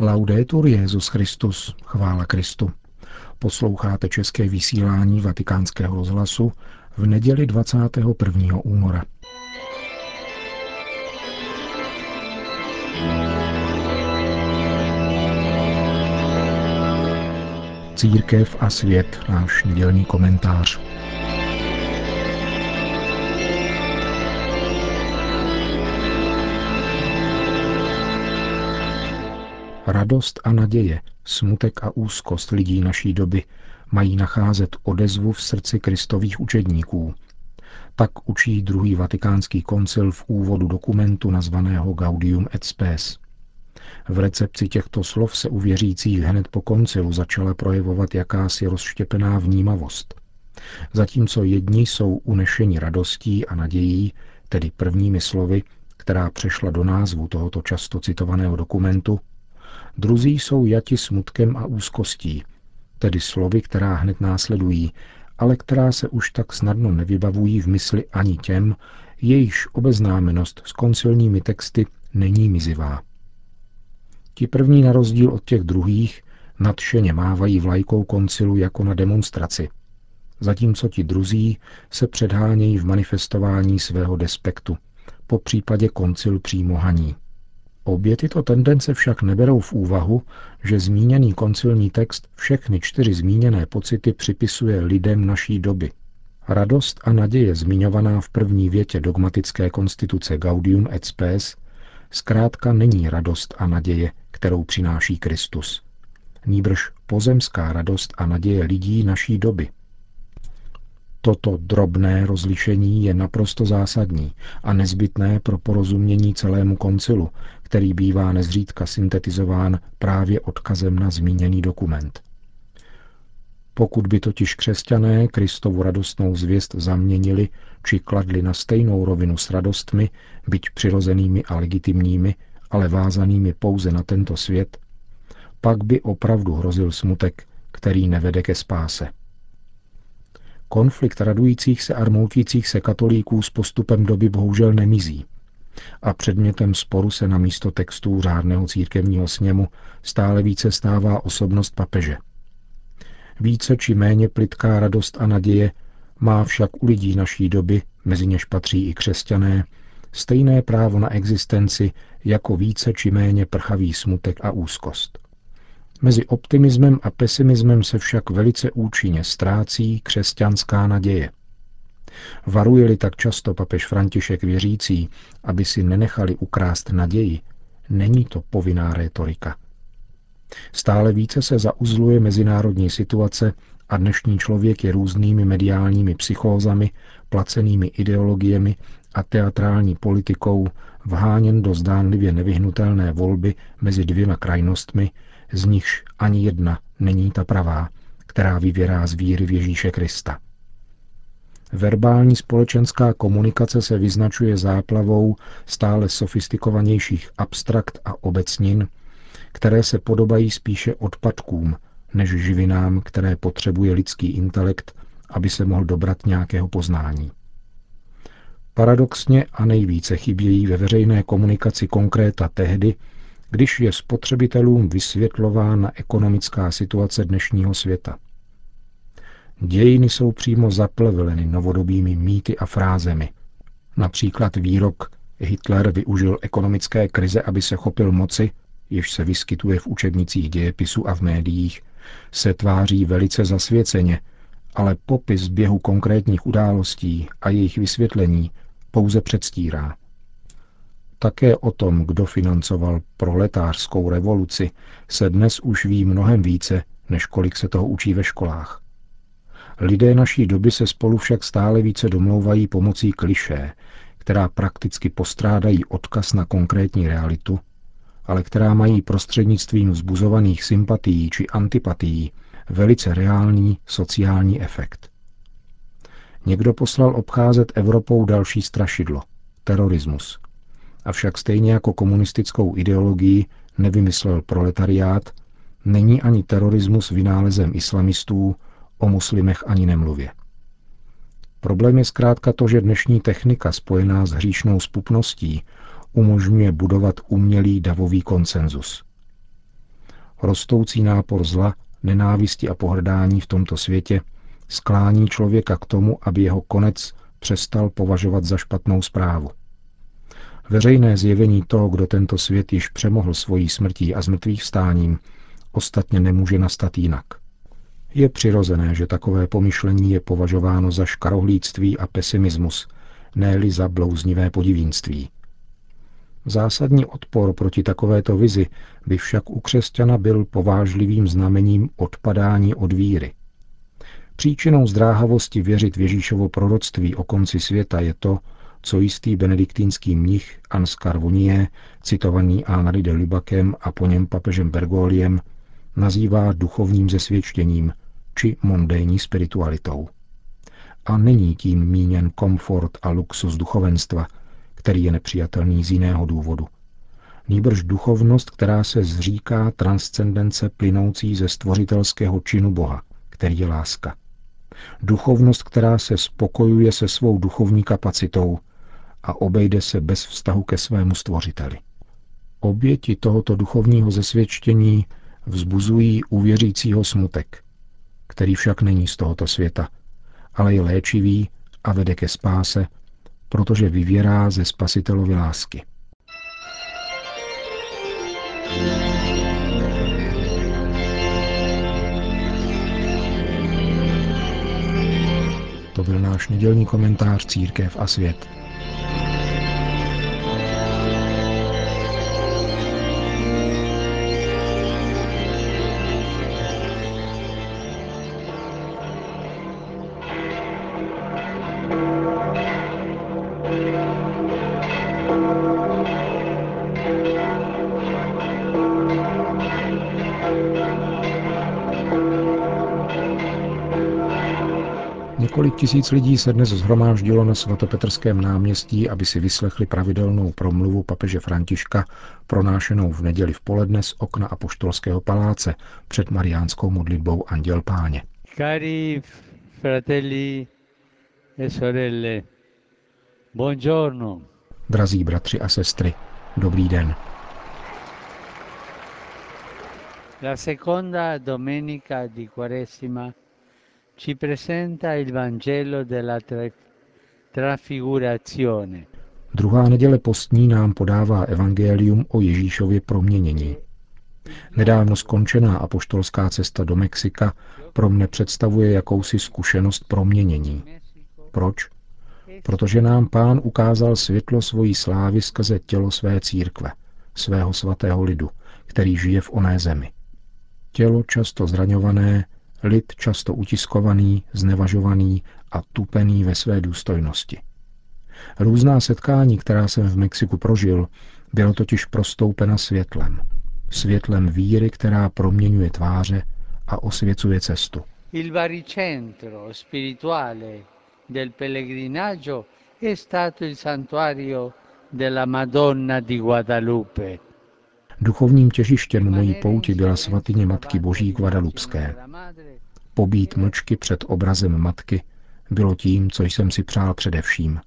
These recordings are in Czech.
Laudetur Jezus Christus, chvála Kristu. Posloucháte české vysílání Vatikánského rozhlasu v neděli 21. února. Církev a svět, náš nedělní komentář. Radost a naděje, smutek a úzkost lidí naší doby mají nacházet odezvu v srdci kristových učedníků. Tak učí druhý vatikánský koncil v úvodu dokumentu nazvaného Gaudium et Spes. V recepci těchto slov se u věřících hned po koncilu začala projevovat jakási rozštěpená vnímavost. Zatímco jedni jsou unešeni radostí a nadějí, tedy prvními slovy, která přešla do názvu tohoto často citovaného dokumentu, Druzí jsou jati smutkem a úzkostí, tedy slovy, která hned následují, ale která se už tak snadno nevybavují v mysli ani těm, jejichž obeznámenost s koncilními texty není mizivá. Ti první na rozdíl od těch druhých nadšeně mávají vlajkou koncilu jako na demonstraci, zatímco ti druzí se předhánějí v manifestování svého despektu, po případě koncil přímo haní. Obě tyto tendence však neberou v úvahu, že zmíněný koncilní text všechny čtyři zmíněné pocity připisuje lidem naší doby. Radost a naděje zmiňovaná v první větě dogmatické konstituce Gaudium et Spes zkrátka není radost a naděje, kterou přináší Kristus. Nýbrž pozemská radost a naděje lidí naší doby – Toto drobné rozlišení je naprosto zásadní a nezbytné pro porozumění celému koncilu, který bývá nezřídka syntetizován právě odkazem na zmíněný dokument. Pokud by totiž křesťané Kristovu radostnou zvěst zaměnili či kladli na stejnou rovinu s radostmi, byť přirozenými a legitimními, ale vázanými pouze na tento svět, pak by opravdu hrozil smutek, který nevede ke spáse. Konflikt radujících se a rmoutících se katolíků s postupem doby bohužel nemizí. A předmětem sporu se na místo textů řádného církevního sněmu stále více stává osobnost papeže. Více či méně plitká radost a naděje má však u lidí naší doby, mezi něž patří i křesťané, stejné právo na existenci jako více či méně prchavý smutek a úzkost. Mezi optimismem a pesimismem se však velice účinně ztrácí křesťanská naděje. Varuje-li tak často papež František věřící, aby si nenechali ukrást naději, není to povinná rétorika. Stále více se zauzluje mezinárodní situace a dnešní člověk je různými mediálními psychózami, placenými ideologiemi a teatrální politikou vháněn do zdánlivě nevyhnutelné volby mezi dvěma krajnostmi, z nichž ani jedna není ta pravá, která vyvěrá z víry v Ježíše Krista. Verbální společenská komunikace se vyznačuje záplavou stále sofistikovanějších abstrakt a obecnin, které se podobají spíše odpadkům než živinám, které potřebuje lidský intelekt, aby se mohl dobrat nějakého poznání. Paradoxně a nejvíce chybějí ve veřejné komunikaci konkréta tehdy, když je spotřebitelům vysvětlována ekonomická situace dnešního světa. Dějiny jsou přímo zaplevleny novodobými mýty a frázemi. Například výrok Hitler využil ekonomické krize, aby se chopil moci, jež se vyskytuje v učebnicích dějepisu a v médiích, se tváří velice zasvěceně, ale popis běhu konkrétních událostí a jejich vysvětlení pouze předstírá. Také o tom, kdo financoval proletářskou revoluci, se dnes už ví mnohem více, než kolik se toho učí ve školách. Lidé naší doby se spolu však stále více domlouvají pomocí kliše, která prakticky postrádají odkaz na konkrétní realitu, ale která mají prostřednictvím vzbuzovaných sympatií či antipatií velice reálný sociální efekt. Někdo poslal obcházet Evropou další strašidlo – terorismus – avšak stejně jako komunistickou ideologii nevymyslel proletariát, není ani terorismus vynálezem islamistů, o muslimech ani nemluvě. Problém je zkrátka to, že dnešní technika spojená s hříšnou spupností umožňuje budovat umělý davový konsenzus. Rostoucí nápor zla, nenávisti a pohrdání v tomto světě sklání člověka k tomu, aby jeho konec přestal považovat za špatnou zprávu. Veřejné zjevení toho, kdo tento svět již přemohl svojí smrtí a zmrtvých stáním, ostatně nemůže nastat jinak. Je přirozené, že takové pomyšlení je považováno za škarohlíctví a pesimismus, ne za blouznivé podivínství. Zásadní odpor proti takovéto vizi by však u křesťana byl povážlivým znamením odpadání od víry. Příčinou zdráhavosti věřit v Ježíšovo proroctví o konci světa je to, co jistý benediktínský mnich Ansgar Vonie, citovaný Henri de Lubakem a po něm papežem Bergoliem, nazývá duchovním zesvědčením či mondénní spiritualitou. A není tím míněn komfort a luxus duchovenstva, který je nepřijatelný z jiného důvodu. Nýbrž duchovnost, která se zříká transcendence plynoucí ze stvořitelského činu Boha, který je láska. Duchovnost, která se spokojuje se svou duchovní kapacitou a obejde se bez vztahu ke svému stvořiteli. Oběti tohoto duchovního zesvědčení vzbuzují uvěřícího smutek, který však není z tohoto světa, ale je léčivý a vede ke spáse, protože vyvěrá ze spasitelovy lásky. To byl náš nedělní komentář Církev a svět. Několik tisíc lidí se dnes zhromáždilo na svatopetrském náměstí, aby si vyslechli pravidelnou promluvu papeže Františka, pronášenou v neděli v poledne z okna Apoštolského paláce před mariánskou modlitbou Anděl Páně. Cari fratelli e sorelle, buongiorno. Drazí bratři a sestry, dobrý den. La seconda domenica di Quaresima ci presenta il Vangelo della trafigurazione. Druhá neděle postní nám podává evangelium o Ježíšově proměnění. Nedávno skončená apoštolská cesta do Mexika pro mne představuje jakousi zkušenost proměnění. Proč? Protože nám pán ukázal světlo svojí slávy skrze tělo své církve, svého svatého lidu, který žije v oné zemi. Tělo často zraňované, lid často utiskovaný, znevažovaný a tupený ve své důstojnosti. Různá setkání, která jsem v Mexiku prožil, bylo totiž prostoupena světlem. Světlem víry, která proměňuje tváře a osvěcuje cestu. Il baricentro spirituale del pellegrinaggio è stato il santuario della Madonna di Guadalupe. Duchovním těžištěm mojí pouti byla svatyně Matky Boží Guadalupské. Pobít mlčky před obrazem Matky bylo tím, co jsem si přál především.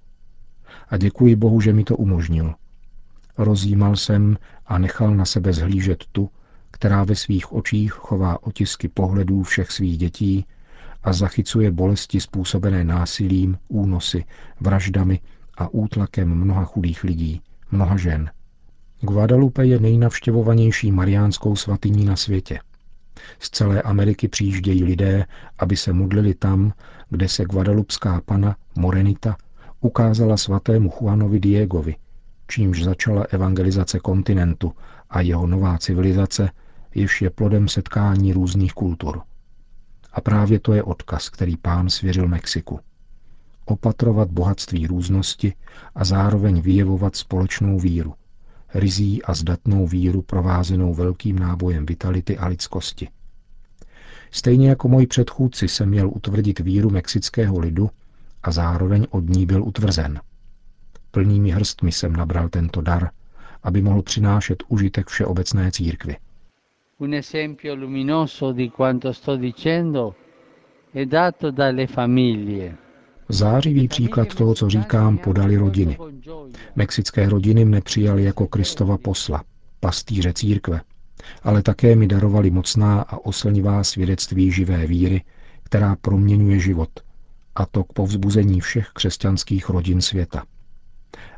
A děkuji Bohu, že mi to umožnil. Rozjímal jsem a nechal na sebe zhlížet tu, která ve svých očích chová otisky pohledů všech svých dětí a zachycuje bolesti způsobené násilím, únosy, vraždami a útlakem mnoha chudých lidí, mnoha žen – Guadalupe je nejnavštěvovanější mariánskou svatyní na světě. Z celé Ameriky přijíždějí lidé, aby se modlili tam, kde se guadalupská pana Morenita ukázala svatému Juanovi Diegovi, čímž začala evangelizace kontinentu a jeho nová civilizace, jež je plodem setkání různých kultur. A právě to je odkaz, který pán svěřil Mexiku. Opatrovat bohatství různosti a zároveň vyjevovat společnou víru rizí a zdatnou víru provázenou velkým nábojem vitality a lidskosti. Stejně jako moji předchůdci jsem měl utvrdit víru mexického lidu a zároveň od ní byl utvrzen. Plnými hrstmi jsem nabral tento dar, aby mohl přinášet užitek všeobecné církvi. Un esempio luminoso di quanto sto dicendo è dato dalle famiglie. Zářivý příklad toho, co říkám, podali rodiny. Mexické rodiny mne přijali jako Kristova posla, pastýře církve, ale také mi darovali mocná a oslnivá svědectví živé víry, která proměňuje život, a to k povzbuzení všech křesťanských rodin světa.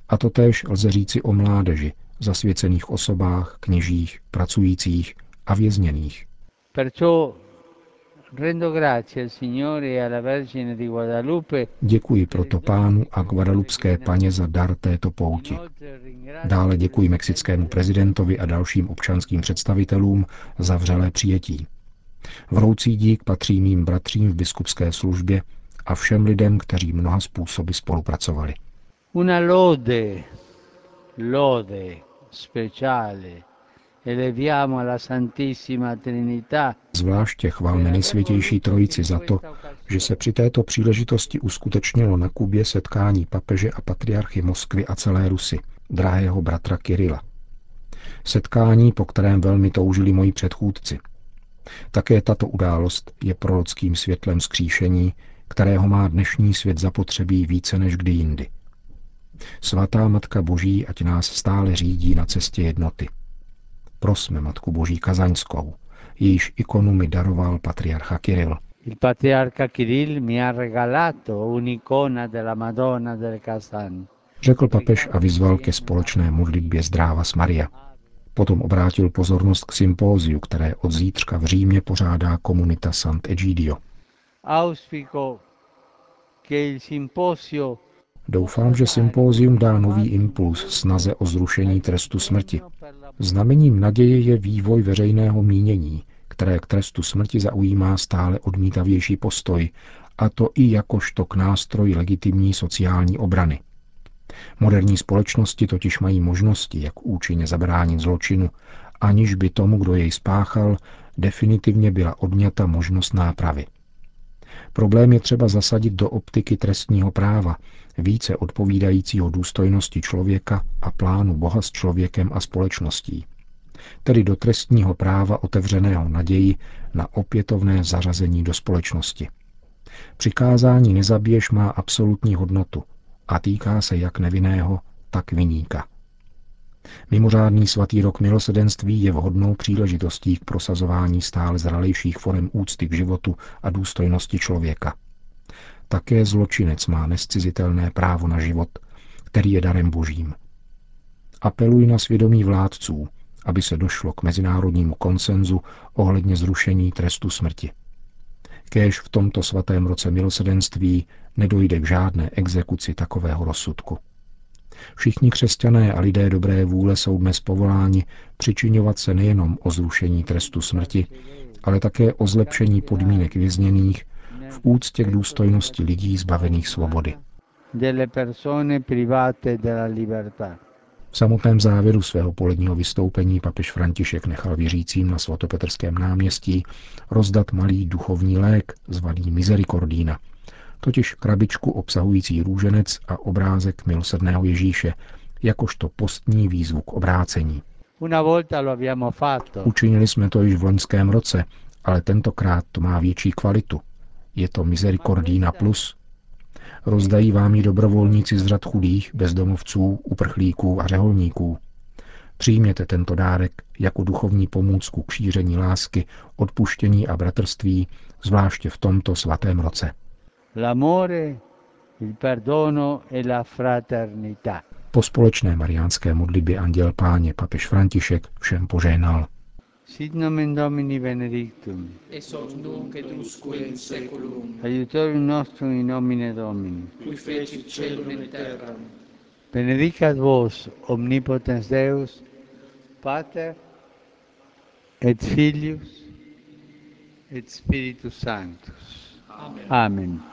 A to též lze říci o mládeži, zasvěcených osobách, kněžích, pracujících a vězněných. Děkuji proto pánu a Guadalupské paně za dar této pouti. Dále děkuji mexickému prezidentovi a dalším občanským představitelům za vřelé přijetí. Vroucí dík patří mým bratřím v biskupské službě a všem lidem, kteří mnoha způsoby spolupracovali. Una lode, lode speciale Zvláště chválme nejsvětější trojici za to, že se při této příležitosti uskutečnilo na Kubě setkání papeže a patriarchy Moskvy a celé Rusy, drahého bratra Kirila. Setkání, po kterém velmi toužili moji předchůdci. Také tato událost je prorockým světlem skříšení, kterého má dnešní svět zapotřebí více než kdy jindy. Svatá Matka Boží ať nás stále řídí na cestě jednoty. Prosme Matku Boží Kazaňskou, jejíž ikonu mi daroval patriarcha Kiril. Il patriarca Kiril mi ha regalato un'icona della Madonna del Kazan. Řekl papež a vyzval ke společné modlitbě zdráva s Maria. Potom obrátil pozornost k sympóziu, které od zítřka v Římě pořádá komunita Sant'Egidio. Auspico che il simposio Doufám, že sympózium dá nový impuls snaze o zrušení trestu smrti. Znamením naděje je vývoj veřejného mínění, které k trestu smrti zaujímá stále odmítavější postoj, a to i jakožto k nástroji legitimní sociální obrany. Moderní společnosti totiž mají možnosti, jak účinně zabránit zločinu, aniž by tomu, kdo jej spáchal, definitivně byla odňata možnost nápravy. Problém je třeba zasadit do optiky trestního práva, více odpovídajícího důstojnosti člověka a plánu Boha s člověkem a společností. Tedy do trestního práva otevřeného naději na opětovné zařazení do společnosti. Přikázání nezabiješ má absolutní hodnotu a týká se jak nevinného, tak viníka. Mimořádný svatý rok milosedenství je vhodnou příležitostí k prosazování stále zralejších forem úcty k životu a důstojnosti člověka. Také zločinec má nescizitelné právo na život, který je darem božím. Apeluji na svědomí vládců, aby se došlo k mezinárodnímu konsenzu ohledně zrušení trestu smrti. Kéž v tomto svatém roce milosedenství nedojde k žádné exekuci takového rozsudku. Všichni křesťané a lidé dobré vůle jsou dnes povoláni přičiňovat se nejenom o zrušení trestu smrti, ale také o zlepšení podmínek vězněných v úctě k důstojnosti lidí zbavených svobody. V samotném závěru svého poledního vystoupení papež František nechal věřícím na svatopetrském náměstí rozdat malý duchovní lék zvaný Misericordina, totiž krabičku obsahující růženec a obrázek milosrdného Ježíše, jakožto postní výzvu k obrácení. Učinili jsme to již v loňském roce, ale tentokrát to má větší kvalitu. Je to Misericordina Plus. Rozdají vám ji dobrovolníci z řad chudých, bezdomovců, uprchlíků a řeholníků. Přijměte tento dárek jako duchovní pomůcku k šíření lásky, odpuštění a bratrství, zvláště v tomto svatém roce l'amore, il perdono e la fraternità. Po společné mariánské modlitbě Anděl Páně papež František všem požehnal. Sit nomen Domini benedictum. Es hoc nunc et usque in seculum. Aiutorium nostrum in nomine Domini. Qui fecit celum et terram. Benedicat vos omnipotens Deus, Pater et Filius et Spiritus Sanctus. Amen. Amen.